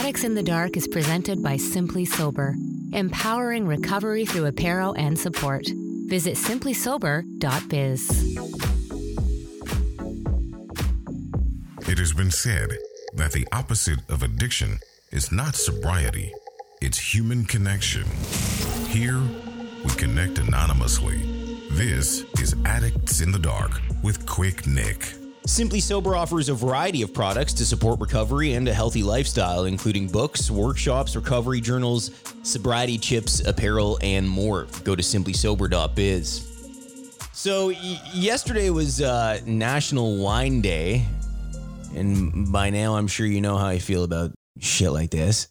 Addicts in the Dark is presented by Simply Sober, empowering recovery through apparel and support. Visit simplysober.biz. It has been said that the opposite of addiction is not sobriety, it's human connection. Here, we connect anonymously. This is Addicts in the Dark with Quick Nick. Simply Sober offers a variety of products to support recovery and a healthy lifestyle, including books, workshops, recovery journals, sobriety chips, apparel, and more. Go to simplysober.biz. So, y- yesterday was uh, National Wine Day, and by now I'm sure you know how I feel about shit like this.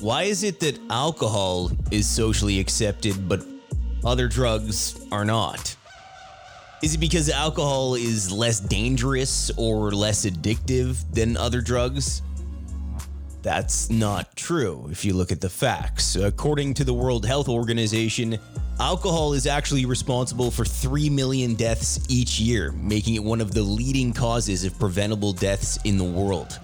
Why is it that alcohol is socially accepted, but other drugs are not? Is it because alcohol is less dangerous or less addictive than other drugs? That's not true if you look at the facts. According to the World Health Organization, alcohol is actually responsible for 3 million deaths each year, making it one of the leading causes of preventable deaths in the world.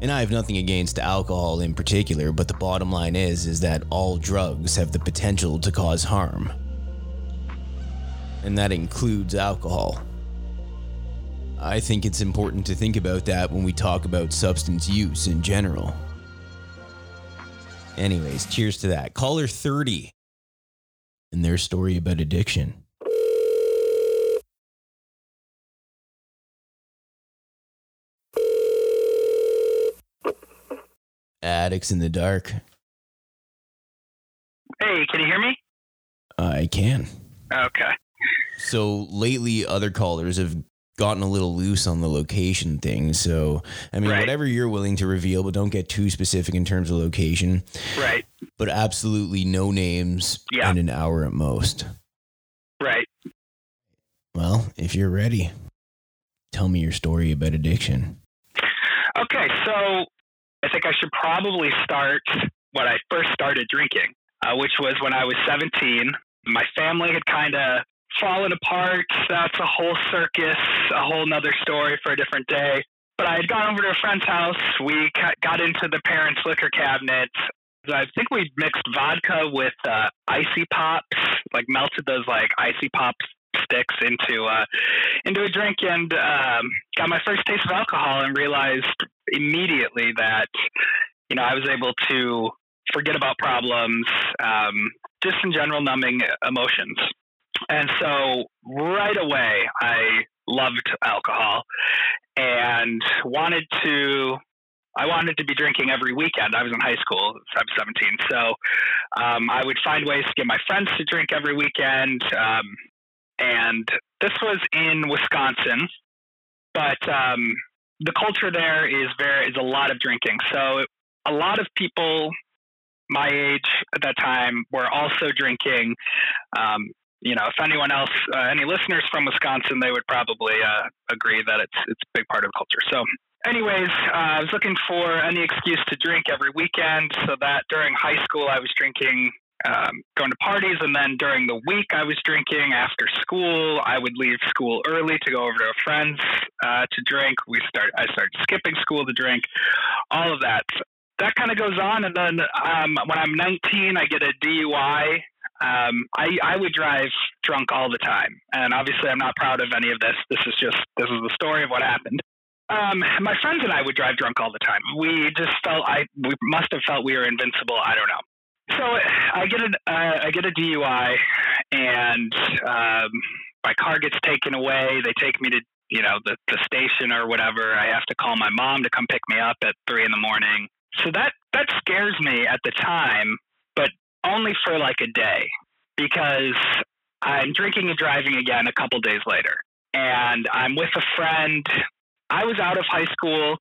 And I have nothing against alcohol in particular, but the bottom line is is that all drugs have the potential to cause harm and that includes alcohol. I think it's important to think about that when we talk about substance use in general. Anyways, cheers to that. Caller 30 and their story about addiction. Addicts in the dark. Hey, can you hear me? I can. Okay. So lately, other callers have gotten a little loose on the location thing. So, I mean, Right. whatever you're willing to reveal, but don't get too specific in terms of location. Right. But absolutely no names Yeah. and an hour at most. Right. Well, if you're ready, tell me your story about addiction. Okay. So I think I should probably start when I first started drinking, uh, which was when I was 17. My family had kind of fallen apart. That's a whole circus, a whole nother story for a different day. But I had gone over to a friend's house. We got into the parents' liquor cabinet. I think we mixed vodka with uh, icy pops, like melted those like icy pops sticks into uh, into a drink, and um, got my first taste of alcohol, and realized immediately that you know I was able to forget about problems, um, just in general numbing emotions. And so right away, I loved alcohol and wanted to. I wanted to be drinking every weekend. I was in high school. I was 17, so um, I would find ways to get my friends to drink every weekend. Um, and this was in Wisconsin, but um, the culture there is very is a lot of drinking. So a lot of people my age at that time were also drinking. Um, you know, if anyone else, uh, any listeners from Wisconsin, they would probably uh, agree that it's it's a big part of culture. So, anyways, uh, I was looking for any excuse to drink every weekend. So that during high school, I was drinking, um, going to parties, and then during the week, I was drinking. After school, I would leave school early to go over to a friend's uh, to drink. We start, I started skipping school to drink. All of that. That kind of goes on, and then um, when I'm 19, I get a DUI um, I, I would drive drunk all the time, and obviously I'm not proud of any of this. This is just this is the story of what happened. Um, my friends and I would drive drunk all the time. We just felt I we must have felt we were invincible. I don't know. So I get a uh, I get a DUI, and um, my car gets taken away. They take me to you know the the station or whatever. I have to call my mom to come pick me up at three in the morning. So that that scares me at the time, only for like a day because I'm drinking and driving again a couple days later. And I'm with a friend. I was out of high school,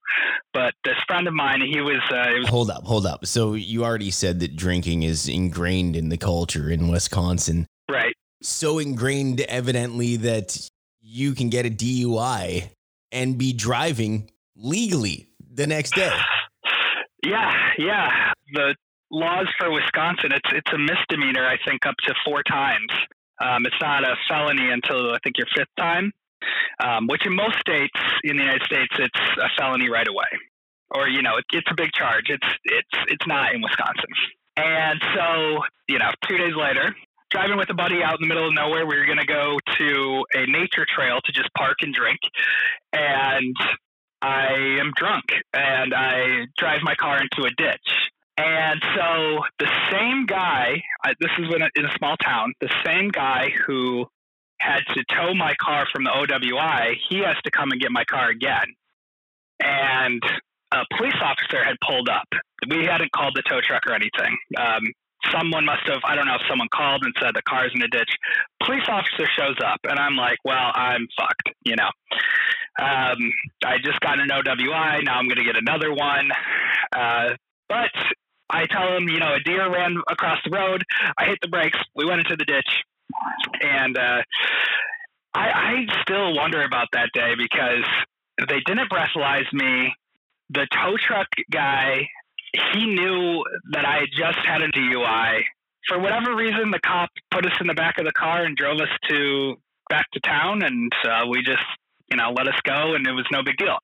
but this friend of mine, he was, uh, was Hold up, hold up. So you already said that drinking is ingrained in the culture in Wisconsin. right. So ingrained, evidently, that you can get a DUI and be driving legally the next day. Yeah, yeah. The laws for Wisconsin, it's it's a misdemeanor, I think, up to four times. Um, it's not a felony until I think your fifth time, um, which in most states in the United States, it's a felony right away. or you know, it, it's a big charge. It's it's it's not in Wisconsin. And so, you know, two days later, driving with a buddy out in the middle of nowhere, we were going to go to a nature trail to just park and drink. And I am drunk and I drive my car into a ditch. And so the same guy, this is in a, in a small town, the same guy who had to tow my car from the OWI, he has to come and get my car again. And a police officer had pulled up. We hadn't called the tow truck or anything. Um, someone must have, I don't know if someone called and said the car's in a ditch. Police officer shows up, and I'm like, well, I'm fucked, you know. Um, I just got an OWI. Now I'm going to get another one. Uh, but I tell him, you know, a deer ran across the road. I hit the brakes. We went into the ditch. And uh, I, I still wonder about that day because they didn't breathalyze me the tow truck guy, he knew that I just had a DUI. For whatever reason, the cop put us in the back of the car and drove us to back to town, and uh, we just you know let us go, and it was no big deal.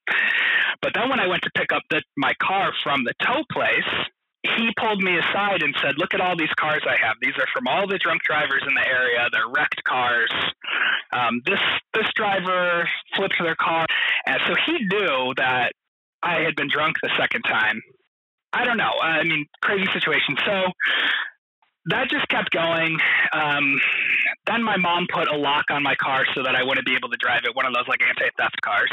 But then when I went to pick up the, my car from the tow place, he pulled me aside and said, "Look at all these cars I have. These are from all the drunk drivers in the area. They're wrecked cars. Um, this this driver flipped their car, and so he knew that I had been drunk the second time. I don't know. I mean, crazy situation. So that just kept going. Um, then my mom put a lock on my car so that I wouldn't be able to drive it, one of those like anti theft cars,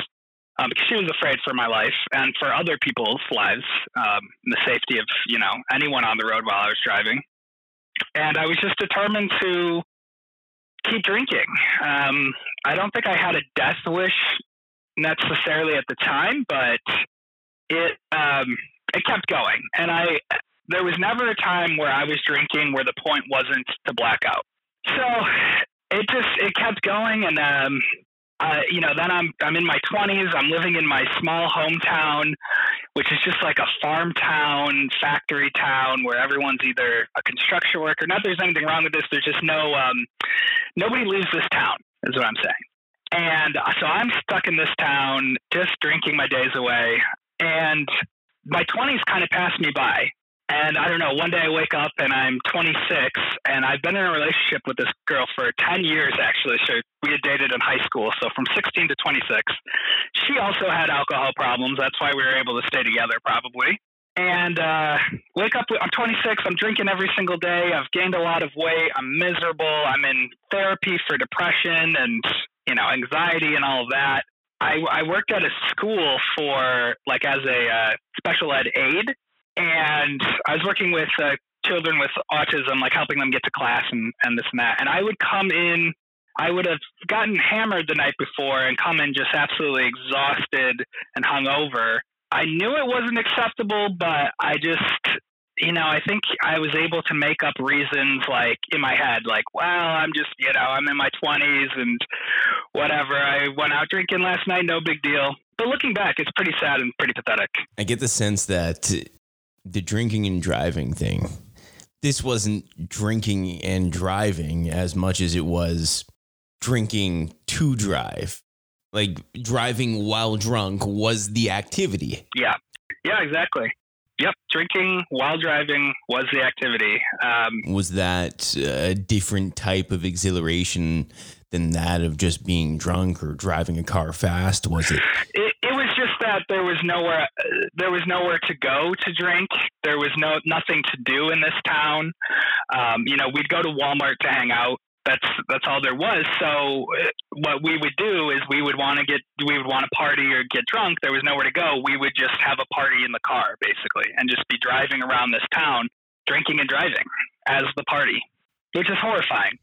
because she was afraid for my life and for other people's lives, um, the safety of you know anyone on the road while I was driving. And I was just determined to keep drinking. Um, I don't think I had a death wish necessarily at the time, but it um, it kept going, and I there was never a time where I was drinking where the point wasn't to black out. So it just it kept going, and um, uh, you know, then I'm I'm in my 20s. I'm living in my small hometown, which is just like a farm town, factory town, where everyone's either a construction worker. Not there's anything wrong with this. There's just no um, nobody leaves this town. Is what I'm saying. And so I'm stuck in this town, just drinking my days away and my 20s kind of passed me by. And I don't know, one day I wake up and I'm 26 and I've been in a relationship with this girl for 10 years actually. So we had dated in high school. So from 16 to 26. She also had alcohol problems. That's why we were able to stay together probably. And uh, wake up, I'm 26, I'm drinking every single day. I've gained a lot of weight. I'm miserable. I'm in therapy for depression and, you know, anxiety and all that. I, I worked at a school for like as a uh, special ed aide, and I was working with uh, children with autism, like helping them get to class and, and this and that. And I would come in, I would have gotten hammered the night before and come in just absolutely exhausted and hungover. I knew it wasn't acceptable, but I just you know, I think I was able to make up reasons like in my head, like, well, I'm just, you know, I'm in my 20s and whatever. I went out drinking last night, no big deal. But looking back, it's pretty sad and pretty pathetic. I get the sense that the drinking and driving thing, this wasn't drinking and driving as much as it was drinking to drive. Like driving while drunk was the activity. Yeah. Yeah, exactly. Yep, drinking while driving was the activity. Um, was that a different type of exhilaration than that of just being drunk or driving a car fast? Was it? It, it that there was nowhere there was nowhere to go to drink. There was no nothing to do in this town. Um, you know, we'd go to Walmart to hang out that's that's all there was. So uh, what we would do is we would want to get we would want to party or get drunk. There was nowhere to go. We would just have a party in the car basically and just be driving around this town drinking and driving as the party, which is horrifying.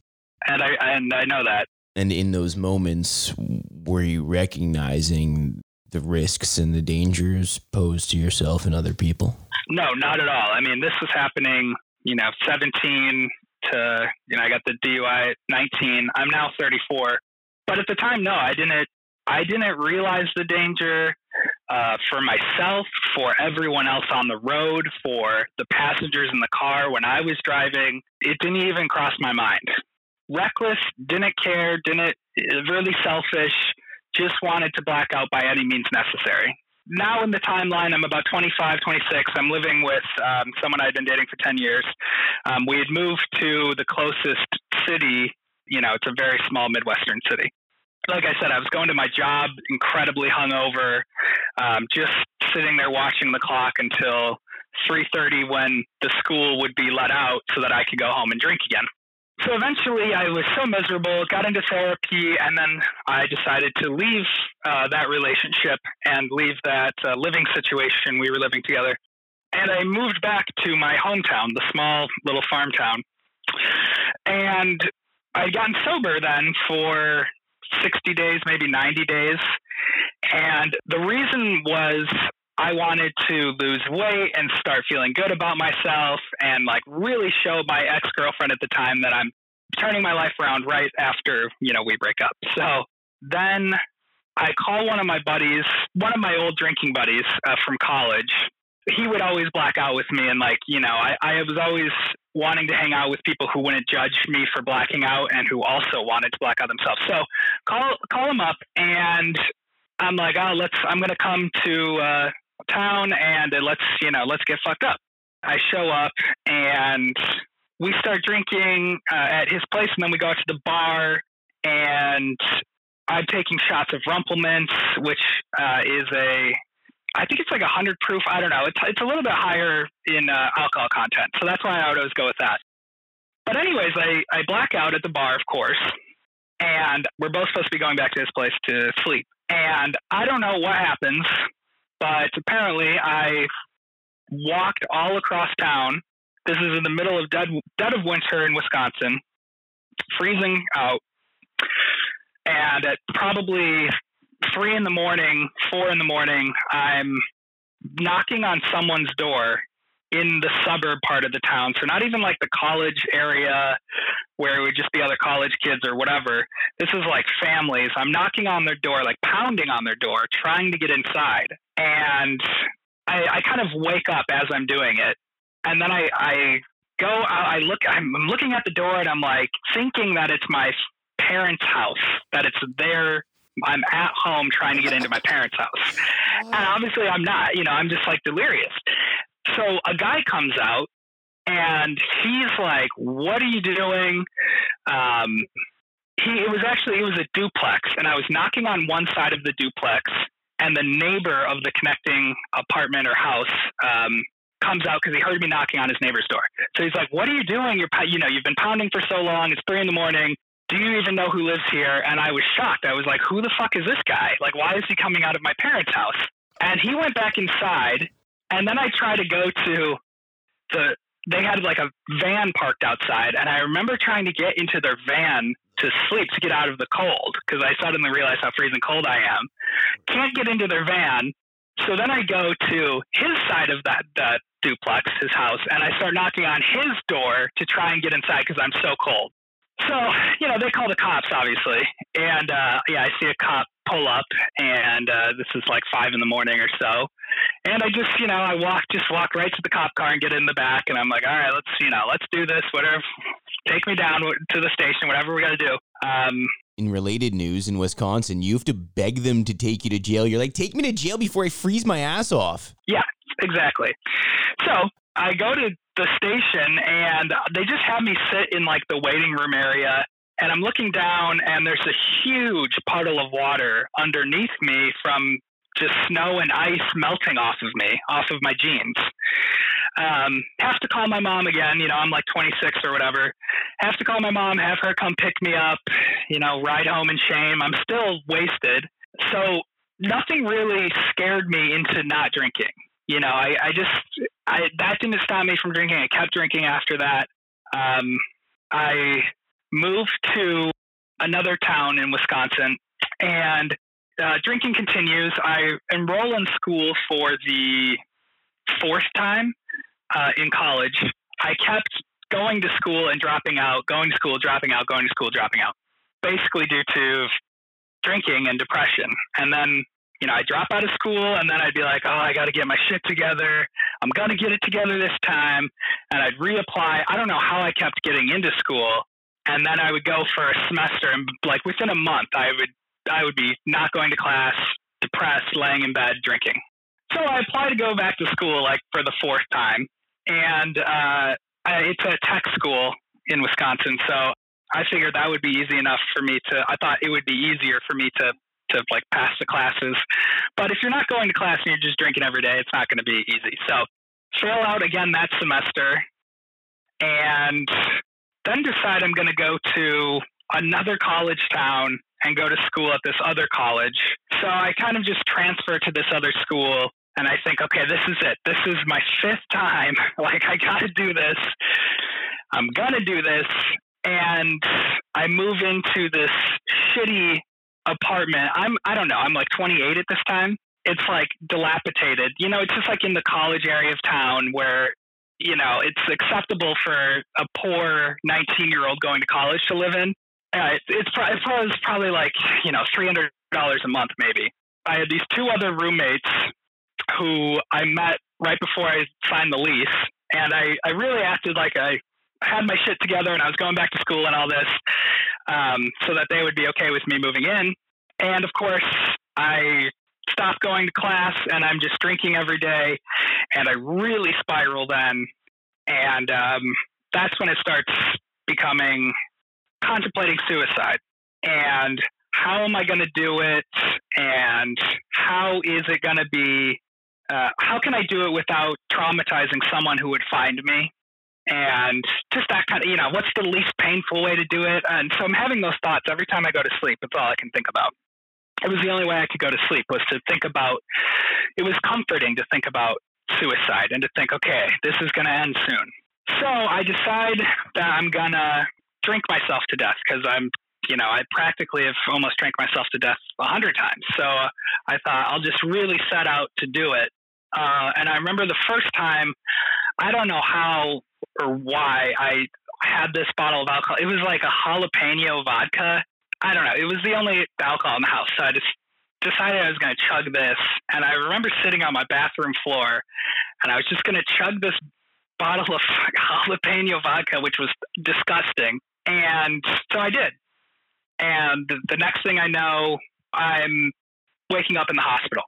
And I and I know that. And in those moments, were you recognizing the risks and the dangers posed to yourself and other people? No, not at all. I mean, this was happening, you know, 17, to you know I got the DUI at 19. I'm now 34, but at the time, no, I didn't. I didn't realize the danger uh, for myself, for everyone else on the road, for the passengers in the car when I was driving. It didn't even cross my mind. Reckless, didn't care, didn't really selfish, just wanted to black out by any means necessary. now in the timeline, I'm about 25, 26. I'm living with um, someone I'd been dating for 10 years. Um, we had moved to the closest city. You know, it's a very small Midwestern city. Like I said, I was going to my job incredibly hungover, um, just sitting there watching the clock until 3:30 when the school would be let out, so that I could go home and drink again so eventually I was so miserable, got into therapy, and then I decided to leave uh, that relationship and leave that uh, living situation we were living together. And I moved back to my hometown, the small little farm town. And I'd gotten sober then for 60 days, maybe 90 days. And the reason was I wanted to lose weight and start feeling good about myself and like really show my ex girlfriend at the time that I'm turning my life around right after, you know, we break up. So then I call one of my buddies, one of my old drinking buddies uh, from college. He would always black out with me. And like, you know, I, I was always wanting to hang out with people who wouldn't judge me for blacking out and who also wanted to black out themselves. So call, call him up and I'm like, oh, let's, I'm going to come to, uh, town and let's, you know, let's get fucked up. I show up and we start drinking uh, at his place, and then we go out to the bar, and I'm taking shots of Rumple-Minze, which uh, is a, I think it's like a hundred proof. I don't know. It's it's a little bit higher in uh, alcohol content, so that's why I would always go with that. But anyways, I I black out at the bar, of course, and we're both supposed to be going back to his place to sleep. And I don't know what happens, but apparently I walked all across town. This is in the middle of dead, dead of winter in Wisconsin, freezing out. And at probably three in the morning, four in the morning, I'm knocking on someone's door in the suburb part of the town. So not even like the college area where it would just be other college kids or whatever. This is like families. I'm knocking on their door, like pounding on their door, trying to get inside. And I, I kind of wake up as I'm doing it. And then I, I go, I look, I'm looking at the door and I'm like thinking that it's my parents' house, that it's their I'm at home trying to get into my parents' house. And oh. obviously I'm not, you know, I'm just like delirious. So a guy comes out and he's like, "What are you doing?" Um, he it was actually it was a duplex, and I was knocking on one side of the duplex, and the neighbor of the connecting apartment or house um, comes out because he heard me knocking on his neighbor's door. So he's like, "What are you doing? You're you know you've been pounding for so long. It's three in the morning. Do you even know who lives here?" And I was shocked. I was like, "Who the fuck is this guy? Like, why is he coming out of my parents' house?" And he went back inside, and then I tried to go to the they had like a van parked outside, and I remember trying to get into their van to sleep to get out of the cold because I suddenly realized how freezing cold I am. Can't get into their van, so then I go to his side of that duplex, his house, and I start knocking on his door to try and get inside because I'm so cold. So, you know, they call the cops, obviously. And uh, yeah, I see a cop pull up, and uh, this is like five in the morning or so. And I just, you know, I walk, just walk right to the cop car and get in the back. And I'm like, all right, let's, you know, let's do this, whatever. Take me down to the station, whatever we got to do. Um, in related news in Wisconsin, you have to beg them to take you to jail. You're like, take me to jail before I freeze my ass off. Yeah, exactly. So I go to the station and they just have me sit in like the waiting room area and I'm looking down and there's a huge puddle of water underneath me from just snow and ice melting off of me, off of my jeans. Um, have to call my mom again. You know, I'm like 26 or whatever. Have to call my mom, have her come pick me up. You know, ride home in shame. I'm still wasted. So nothing really scared me into not drinking. You know, I, I just I, that didn't stop me from drinking. I kept drinking after that. Um, I moved to another town in Wisconsin, and uh, drinking continues. I enroll in school for the fourth time uh, in college. I kept going to school and dropping out, going to school, dropping out, going to school, dropping out, basically due to drinking and depression. And then, you know, I drop out of school and then I'd be like, oh, I got to get my shit together. I'm going to get it together this time. And I'd reapply. I don't know how I kept getting into school. And then I would go for a semester and like within a month, I would I would be not going to class, depressed, laying in bed, drinking. So I applied to go back to school like for the fourth time, and uh, it's a tech school in Wisconsin. So I figured that would be easy enough for me to. I thought it would be easier for me to to like pass the classes. But if you're not going to class and you're just drinking every day, it's not going to be easy. So fail out again that semester, and then decide I'm going to go to another college town and go to school at this other college. So I kind of just transfer to this other school and I think, okay, this is it. This is my fifth time. Like, I got to do this. I'm going to do this. And I move into this shitty apartment. I'm, I don't know, I'm like 28 at this time. It's like dilapidated. You know, it's just like in the college area of town where, you know, it's acceptable for a poor 19 year old going to college to live in. Uh, it's, it's, it's probably like, you know, $300 a month maybe. I had these two other roommates who I met right before I signed the lease. And I, I really acted like I had my shit together and I was going back to school and all this um, so that they would be okay with me moving in. And of course, I stopped going to class and I'm just drinking every day. And I really spiral then. And um, that's when it starts becoming contemplating suicide. And how am I going to do it? And how is it going to be uh, how can I do it without traumatizing someone who would find me? And just that kind of, you know, what's the least painful way to do it? And so I'm having those thoughts every time I go to sleep. It's all I can think about. It was the only way I could go to sleep was to think about, it was comforting to think about suicide and to think, okay, this is going to end soon. So I decide that I'm going to drink myself to death because I'm you know, I practically have almost drank myself to death a hundred times. So I thought I'll just really set out to do it. Uh, and I remember the first time, I don't know how or why I had this bottle of alcohol. It was like a jalapeno vodka. I don't know. It was the only alcohol in the house. So I just decided I was going to chug this. And I remember sitting on my bathroom floor and I was just going to chug this bottle of jalapeno vodka, which was disgusting. And so I did. And the next thing I know, I'm waking up in the hospital.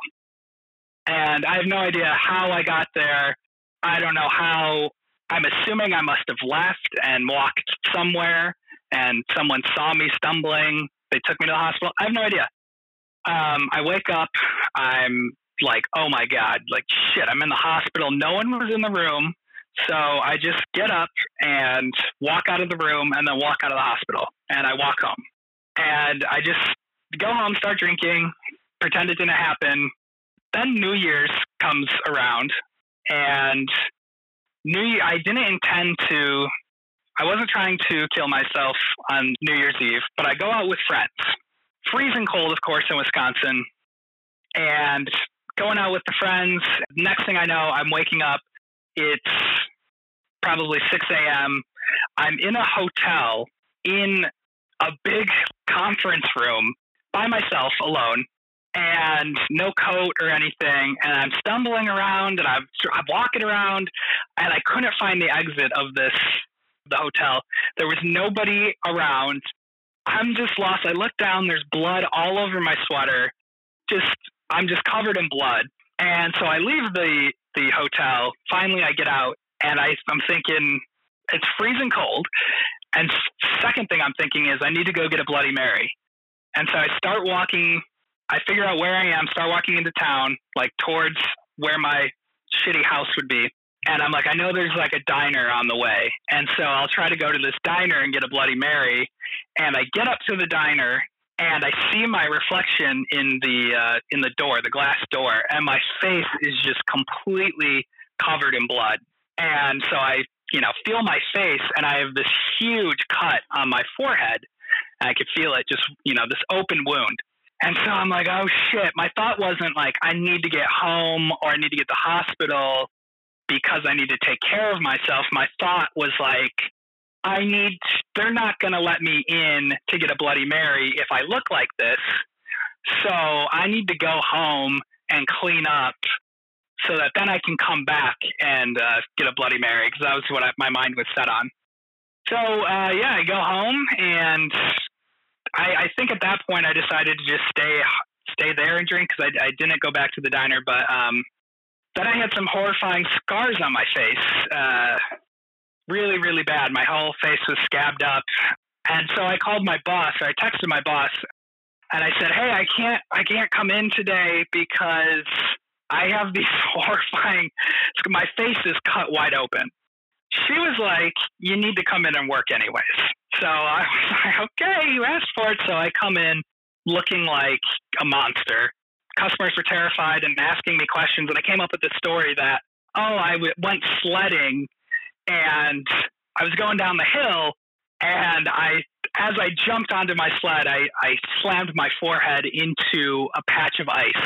And I have no idea how I got there. I don't know how. I'm assuming I must have left and walked somewhere, and someone saw me stumbling. They took me to the hospital. I have no idea. Um, I wake up. I'm like, oh my God, like shit, I'm in the hospital. No one was in the room. So I just get up and walk out of the room and then walk out of the hospital. And I walk home. And I just go home, start drinking, pretend it didn't happen, then New Year's comes around, and New Year, I didn't intend to. I wasn't trying to kill myself on New Year's Eve, but I go out with friends. Freezing cold, of course, in Wisconsin, and going out with the friends. Next thing I know, I'm waking up. It's probably 6 a.m. I'm in a hotel in a big conference room by myself alone and no coat or anything. And I'm stumbling around and I'm, I'm walking around and I couldn't find the exit of this, the hotel. There was nobody around. I'm just lost. I look down, there's blood all over my sweater. Just, I'm just covered in blood. And so I leave the, the hotel. Finally, I get out and I, I'm thinking, it's freezing cold. And second thing I'm thinking is I need to go get a Bloody Mary. And so I start walking I figure out where I am, start walking into town, like towards where my shitty house would be. And I'm like, I know there's like a diner on the way. And so I'll try to go to this diner and get a Bloody Mary. And I get up to the diner and I see my reflection in the uh, in the door, the glass door, and my face is just completely covered in blood. And so I, you know, feel my face, and I have this huge cut on my forehead. And I could feel it, just you know, this open wound. And so I'm like, oh shit. My thought wasn't like, I need to get home or I need to get to the hospital because I need to take care of myself. My thought was like, I need, they're not going to let me in to get a Bloody Mary if I look like this. So I need to go home and clean up so that then I can come back and uh, get a Bloody Mary because that was what I, my mind was set on. So uh, yeah, I go home and I, I think at that point I decided to just stay stay there and drink because I, I didn't go back to the diner. But um, then I had some horrifying scars on my face. Uh, really, really bad. My whole face was scabbed up. And so I called my boss, or I texted my boss, and I said, "Hey, I can't, I can't come in today because I have these horrifying. My face is cut wide open." She was like, "You need to come in and work anyways." So I was like, "Okay, you asked for it." So I come in looking like a monster. Customers were terrified and asking me questions, and I came up with this story that, "Oh, I went sledding and I was going down the hill and I as I jumped onto my sled, I, I slammed my forehead into a patch of ice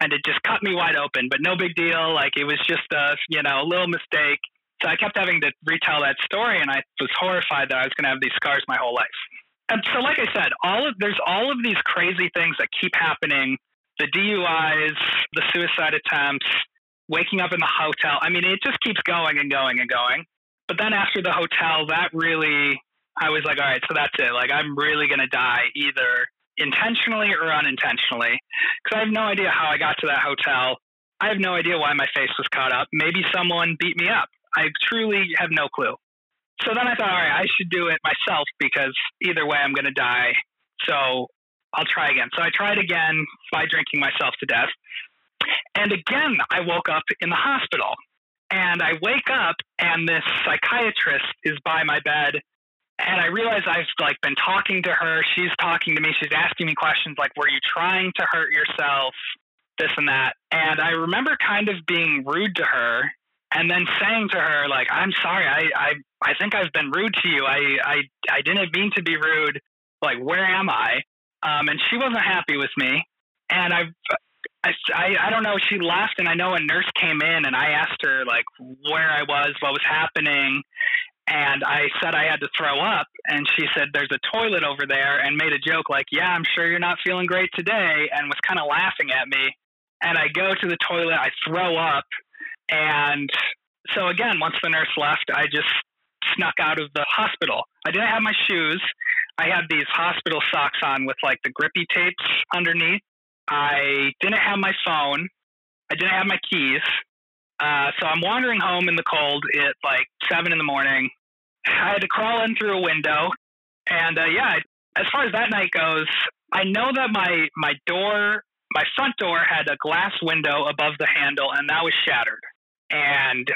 and it just cut me wide open, but no big deal. Like it was just a, you know, a little mistake. So I kept having to retell that story and I was horrified that I was going to have these scars my whole life. And so, like I said, all of, there's all of these crazy things that keep happening. The DUIs, the suicide attempts, waking up in the hotel. I mean, it just keeps going and going and going. But then after the hotel, that really, I was like, all right, so that's it. Like, I'm really going to die either intentionally or unintentionally because I have no idea how I got to that hotel. I have no idea why my face was caught up. Maybe someone beat me up. I truly have no clue. So then I thought, all right, I should do it myself because either way, I'm going to die. So I'll try again. So I tried again by drinking myself to death. And again, I woke up in the hospital. And I wake up and this psychiatrist is by my bed. And I realize I've like been talking to her. She's talking to me. She's asking me questions like, were you trying to hurt yourself? This and that. And I remember kind of being rude to her and then saying to her, like, I'm sorry, I, I, I think I've been rude to you. I, I, I didn't mean to be rude. Like, where am I? Um, and she wasn't happy with me. And I've, I, I, don't know. She left, and I know a nurse came in, and I asked her like where I was, what was happening, and I said I had to throw up, and she said there's a toilet over there, and made a joke like, "Yeah, I'm sure you're not feeling great today," and was kind of laughing at me. And I go to the toilet, I throw up, and so again, once the nurse left, I just snuck out of the hospital. I didn't have my shoes. I had these hospital socks on with like the grippy tapes underneath. I didn't have my phone. I didn't have my keys. Uh, so I'm wandering home in the cold at like seven in the morning. I had to crawl in through a window. And uh, yeah, as far as that night goes, I know that my, my door, my front door had a glass window above the handle and that was shattered. And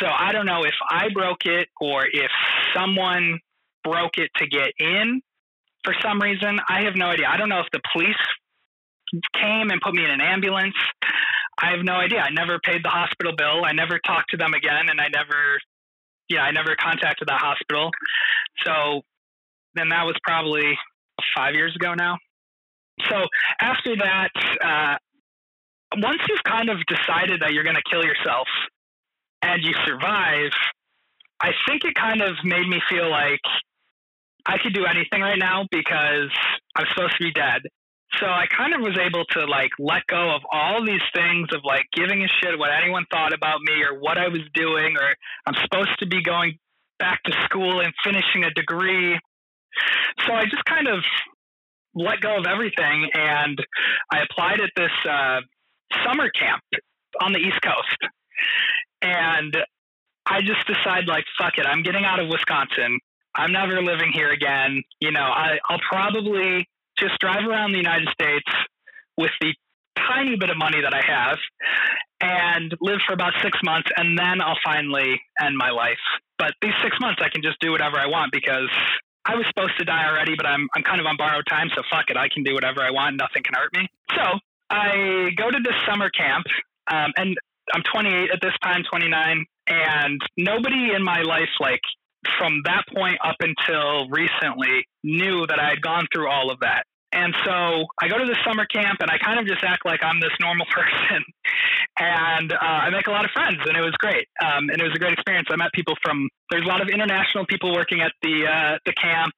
so I don't know if I broke it or if someone broke it to get in for some reason. I have no idea. I don't know if the police came and put me in an ambulance. I have no idea. I never paid the hospital bill. I never talked to them again, and I never, yeah, I never contacted that hospital. So then that was probably five years ago now. So after that, uh, once you've kind of decided that you're going to kill yourself and you survive, I think it kind of made me feel like I could do anything right now because I'm supposed to be dead. So I kind of was able to like let go of all these things of like giving a shit what anyone thought about me or what I was doing or I'm supposed to be going back to school and finishing a degree. So I just kind of let go of everything and I applied at this uh, summer camp on the East Coast. And I just decided like fuck it, I'm getting out of Wisconsin. I'm never living here again. You know, I, I'll probably just drive around the United States with the tiny bit of money that I have and live for about six months, and then I'll finally end my life. But these six months, I can just do whatever I want because I was supposed to die already, but I'm I'm kind of on borrowed time, so fuck it, I can do whatever I want. Nothing can hurt me. So I go to this summer camp, um, and I'm 28 at this time, 29, and nobody in my life like from that point up until recently knew that I had gone through all of that. And so I go to this summer camp and I kind of just act like I'm this normal person. and uh, I make a lot of friends and it was great. Um, and it was a great experience. I met people from, there's a lot of international people working at the, uh, the camp.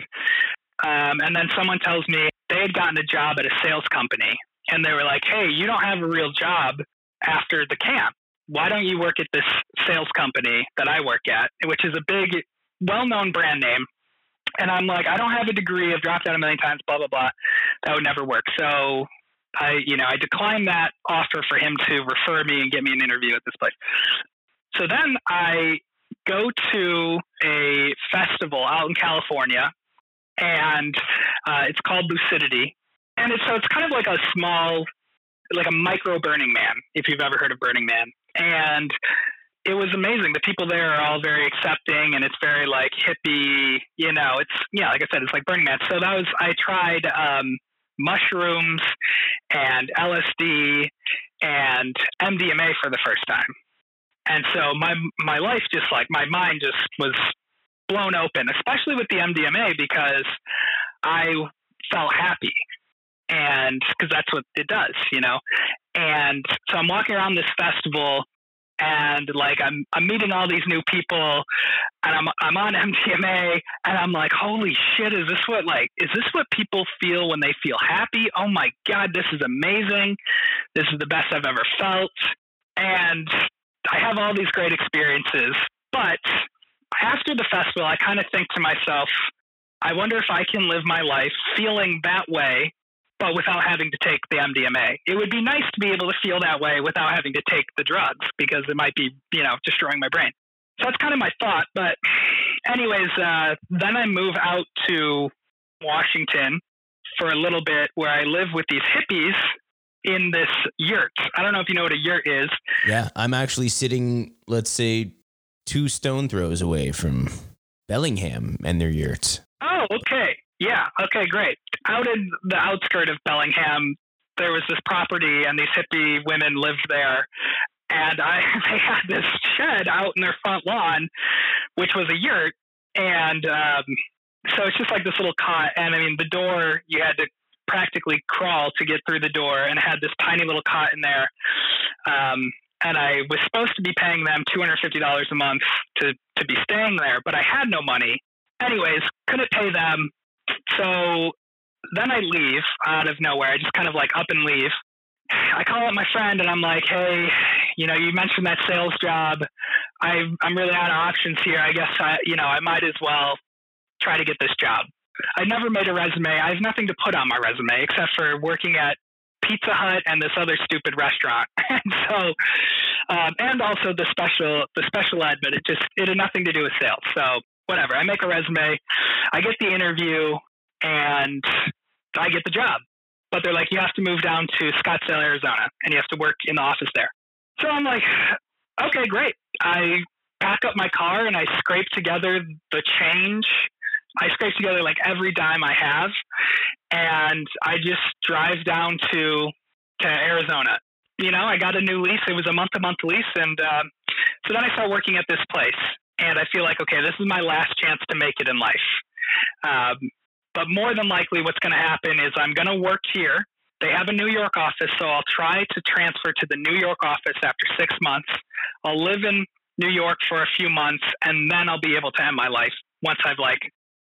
Um, and then someone tells me they had gotten a job at a sales company and they were like, hey, you don't have a real job after the camp. Why don't you work at this sales company that I work at, which is a big well known brand name. And I'm like, I don't have a degree. I've dropped out a million times, blah, blah, blah. That would never work. So I, you know, I declined that offer for him to refer me and get me an interview at this place. So then I go to a festival out in California, and uh, it's called Lucidity, and it's so it's kind of like a small, like a micro Burning Man, if you've ever heard of Burning Man, and it was amazing. The people there are all very accepting, and it's very like hippie. You know, it's yeah, like I said, it's like Burning Man. So that was I tried um, mushrooms and LSD and MDMA for the first time, and so my my life just like my mind just was blown open, especially with the MDMA because I felt happy and because that's what it does, you know. And so I'm walking around this festival and like I'm I'm meeting all these new people and I'm I'm on MDMA and I'm like holy shit is this what like is this what people feel when they feel happy? Oh my god this is amazing. This is the best I've ever felt. And I have all these great experiences but after the festival I kind of think to myself I wonder if I can live my life feeling that way but without having to take the MDMA. It would be nice to be able to feel that way without having to take the drugs because it might be, you know, destroying my brain. So that's kind of my thought. But, anyways, uh, then I move out to Washington for a little bit where I live with these hippies in this yurt. I don't know if you know what a yurt is. Yeah, I'm actually sitting, let's say, two stone throws away from Bellingham and their yurts. Oh, okay. Yeah. Okay. Great. Out in the outskirt of Bellingham, there was this property, and these hippie women lived there. And I, they had this shed out in their front lawn, which was a yurt. And um, so it's just like this little cot. And I mean, the door you had to practically crawl to get through the door, and had this tiny little cot in there. Um, and I was supposed to be paying them two hundred fifty dollars a month to to be staying there, but I had no money. Anyways, couldn't pay them. So then I leave out of nowhere. I just kind of like up and leave. I call up my friend and I'm like, hey, you know, you mentioned that sales job. I, I'm really out of options here. I guess I, you know, I might as well try to get this job. I never made a resume. I have nothing to put on my resume except for working at Pizza Hut and this other stupid restaurant. and so, um, and also the special, the special ed, but it just, it had nothing to do with sales. So whatever. I make a resume, I get the interview, and I get the job. But they're like, you have to move down to Scottsdale, Arizona, and you have to work in the office there. So I'm like, okay, great. I pack up my car and I scrape together the change. I scrape together like every dime I have, and I just drive down to to Arizona. You know, I got a new lease. It was a month to month lease, and uh, so then I start working at this place and I feel like okay, this is my last chance to make it in life. Um, but more than likely, what's going to happen is I'm going to work here. They have a New York office, so I'll try to transfer to the New York office after six months. I'll live in New York for a few months, and then I'll be able to end my life once I've like,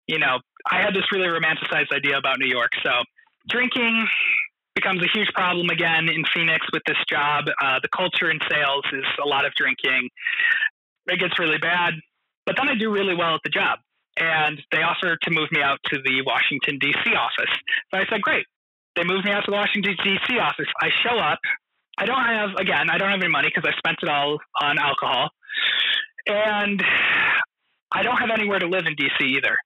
you know, I had this really romanticized idea about New York. So drinking becomes a huge problem again in Phoenix with this job. Uh, the culture in sales is a lot of drinking it gets really bad. But then I do really well at the job. And they offered to move me out to the Washington, D.C. office. So I said, great. They moved me out to the Washington, D.C. office. I show up. I don't have, again, I don't have any money because I spent it all on alcohol. And I don't have anywhere to live in D.C. either.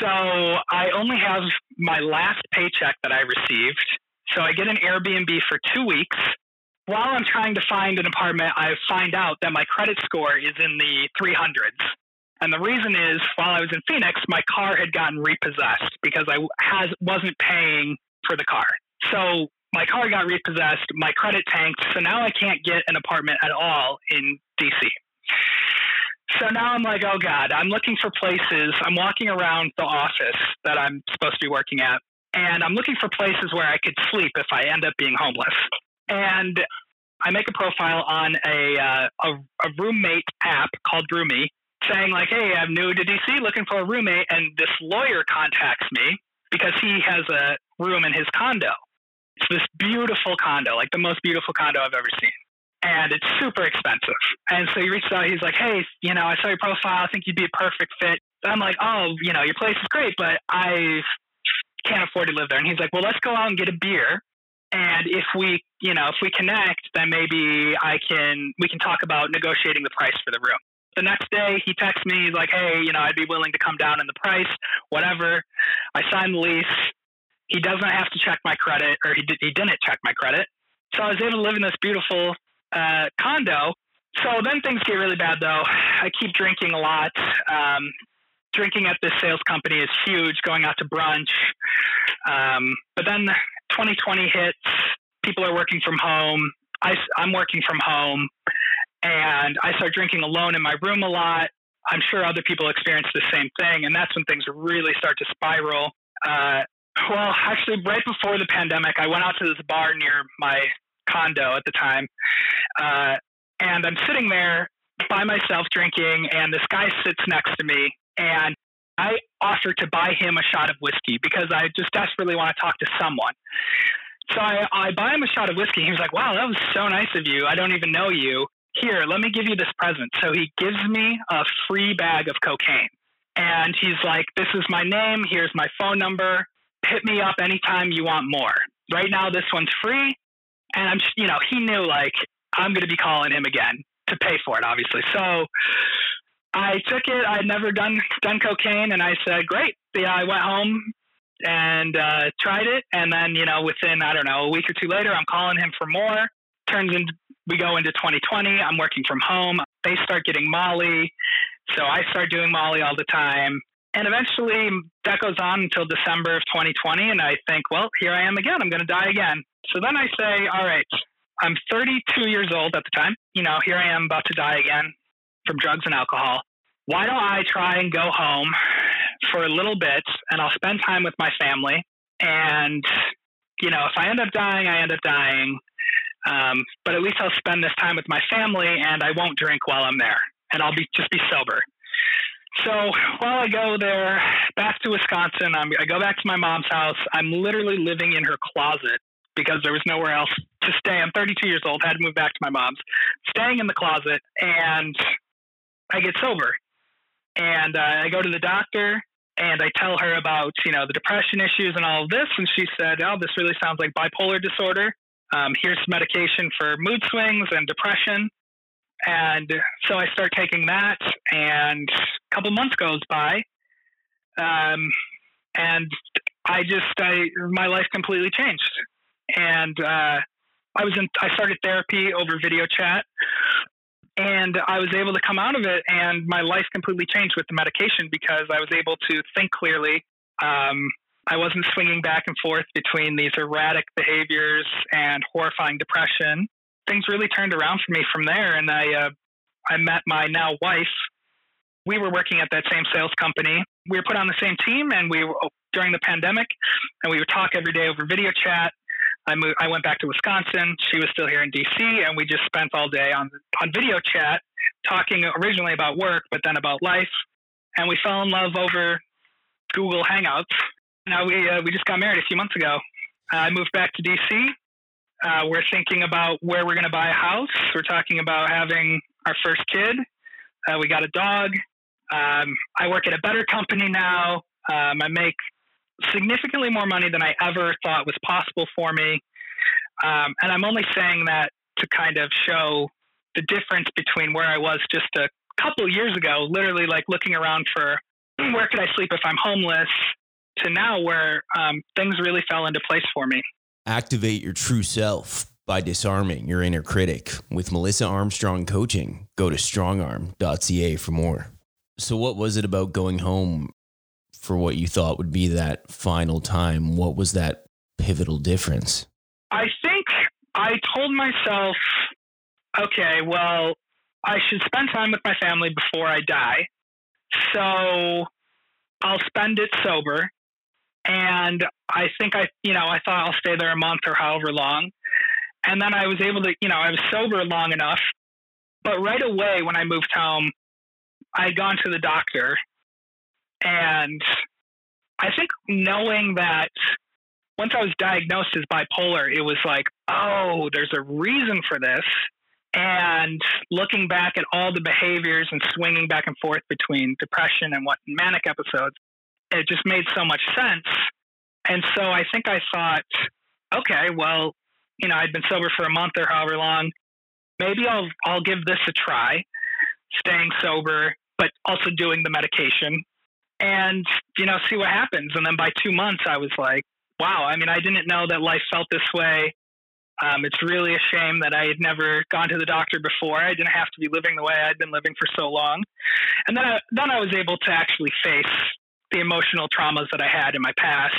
So I only have my last paycheck that I received. So I get an Airbnb for two weeks while I'm trying to find an apartment, I find out that my credit score is in the 300s. And the reason is, while I was in Phoenix, my car had gotten repossessed because I has, wasn't paying for the car. So my car got repossessed, my credit tanked, so now I can't get an apartment at all in DC. So now I'm like, oh God, I'm looking for places. I'm walking around the office that I'm supposed to be working at, and I'm looking for places where I could sleep if I end up being homeless and I make a profile on a, uh, a, a roommate app called Roomie, saying like, "Hey, I'm new to DC, looking for a roommate," and this lawyer contacts me because he has a room in his condo. It's this beautiful condo, like the most beautiful condo I've ever seen. And it's super expensive. And so he reaches out, he's like, Hey, you know, I saw your profile. I think you'd be a perfect fit. I'm like, Oh, you know, your place is great, but I can't afford to live there. And he's like, Well, let's go out and get a beer And if we, you know, if we connect, then maybe I can we can talk about negotiating the price for the room. The next day, he texts me. He's like, "Hey, you know, I'd be willing to come down in the price, whatever." I signed the lease. He doesn't have to check my credit, or he did, he didn't check my credit. So I was able to live in this beautiful uh, condo. So then things get really bad, though. I keep drinking a lot. Um, drinking at this sales company is huge. Going out to brunch, um, but then 2020 hits. People are working from home. I, I'm working from home, and I start drinking alone in my room a lot. I'm sure other people experience the same thing, and that's when things really start to spiral. Uh, well, actually, right before the pandemic, I went out to this bar near my condo at the time, uh, and I'm sitting there by myself drinking, and this guy sits next to me, and I offer to buy him a shot of whiskey because I just desperately want to talk to someone. So I, I buy him a shot of whiskey. He was like, wow, that was so nice of you. I don't even know you. Here, let me give you this present. So he gives me a free bag of cocaine. And he's like, this is my name. Here's my phone number. Hit me up anytime you want more. Right now, this one's free. And I'm, you know, he knew like, I'm going to be calling him again to pay for it, obviously. So I took it. I'd never done done cocaine, and I said, "Great." Yeah, I went home and uh, tried it, and then you know, within I don't know a week or two later, I'm calling him for more. Turns into we go into 2020. I'm working from home. They start getting Molly, so I start doing Molly all the time. And eventually, that goes on until December of 2020, and I think, well, here I am again. I'm going to die again. So then I say, all right, I'm 32 years old at the time. You know, here I am about to die again from drugs and alcohol. Why don't I try and go home for a little bit and I'll spend time with my family? And, you know, if I end up dying, I end up dying. Um, but at least I'll spend this time with my family and I won't drink while I'm there and I'll be just be sober. So while I go there back to Wisconsin, I'm, I go back to my mom's house. I'm literally living in her closet because there was nowhere else to stay. I'm 32 years old, had to move back to my mom's, staying in the closet, and I get sober. And uh, I go to the doctor and I tell her about, you know, the depression issues and all of this. And she said, oh, this really sounds like bipolar disorder. Um, here's medication for mood swings and depression. And so I start taking that, and a couple months goes by. Um, and I just, I, my life completely changed. And uh, I was in, I started therapy over video chat and I was able to come out of it, and my life completely changed with the medication because I was able to think clearly. Um, I wasn't swinging back and forth between these erratic behaviors and horrifying depression. Things really turned around for me from there, and I uh, I met my now wife. We were working at that same sales company. We were put on the same team, and we were during the pandemic, and we would talk every day over video chat. I moved. I went back to Wisconsin. She was still here in DC, and we just spent all day on on video chat, talking originally about work, but then about life. And we fell in love over Google Hangouts. Now we uh, we just got married a few months ago. Uh, I moved back to DC. Uh, we're thinking about where we're going to buy a house. We're talking about having our first kid. Uh, we got a dog. Um, I work at a better company now. Um, I make significantly more money than I ever thought was possible for me. Um, and I'm only saying that to kind of show the difference between where I was just a couple years ago, literally like looking around for where could I sleep if I'm homeless, to now where um, things really fell into place for me. Activate your true self by disarming your inner critic with Melissa Armstrong coaching. Go to strongarm.ca for more. So, what was it about going home for what you thought would be that final time? What was that pivotal difference? I think I told myself, okay, well, I should spend time with my family before I die. So I'll spend it sober. And I think I, you know, I thought I'll stay there a month or however long. And then I was able to, you know, I was sober long enough. But right away when I moved home, I had gone to the doctor and I think knowing that once I was diagnosed as bipolar, it was like, oh, there's a reason for this. And looking back at all the behaviors and swinging back and forth between depression and what manic episodes, it just made so much sense. And so I think I thought, okay, well, you know, I'd been sober for a month or however long. Maybe I'll I'll give this a try, staying sober, but also doing the medication, and you know, see what happens. And then by two months, I was like, wow. I mean, I didn't know that life felt this way. Um, it's really a shame that I had never gone to the doctor before. I didn't have to be living the way I'd been living for so long. And then I, then I was able to actually face the emotional traumas that I had in my past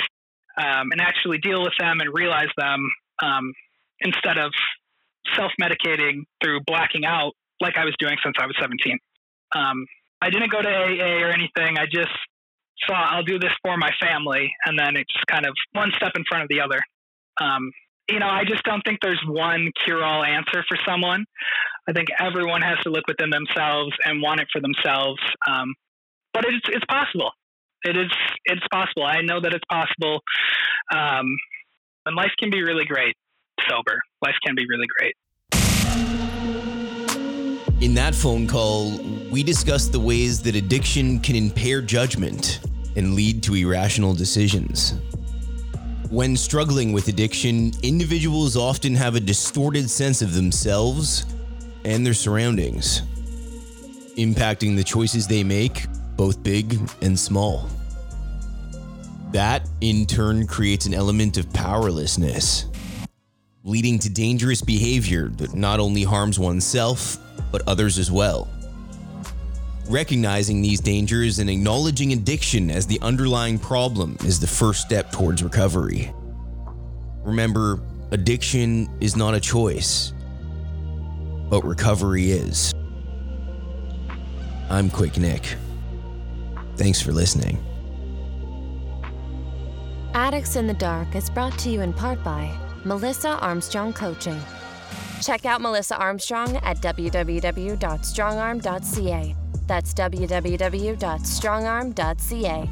um, and actually deal with them and realize them um, instead of self medicating through blacking out like I was doing since I was 17. Um, I didn't go to AA or anything. I just thought I'll do this for my family, and then it's kind of one step in front of the other. Um, you know, I just don't think there's one cure all answer for someone. I think everyone has to look within themselves and want it for themselves. Um, but it's, it's possible. It is, it's possible. I know that it's possible. Um, and life can be really great sober. Life can be really great. In that phone call, we discussed the ways that addiction can impair judgment and lead to irrational decisions. When struggling with addiction, individuals often have a distorted sense of themselves and their surroundings, impacting the choices they make, both big and small. That, in turn, creates an element of powerlessness, leading to dangerous behavior that not only harms oneself, but others as well. Recognizing these dangers and acknowledging addiction as the underlying problem is the first step towards recovery. Remember, addiction is not a choice, but recovery is. I'm Quick Nick. Thanks for listening. Addicts in the Dark is brought to you in part by Melissa Armstrong Coaching. Check out Melissa Armstrong at www.strongarm.ca. That's www.strongarm.ca.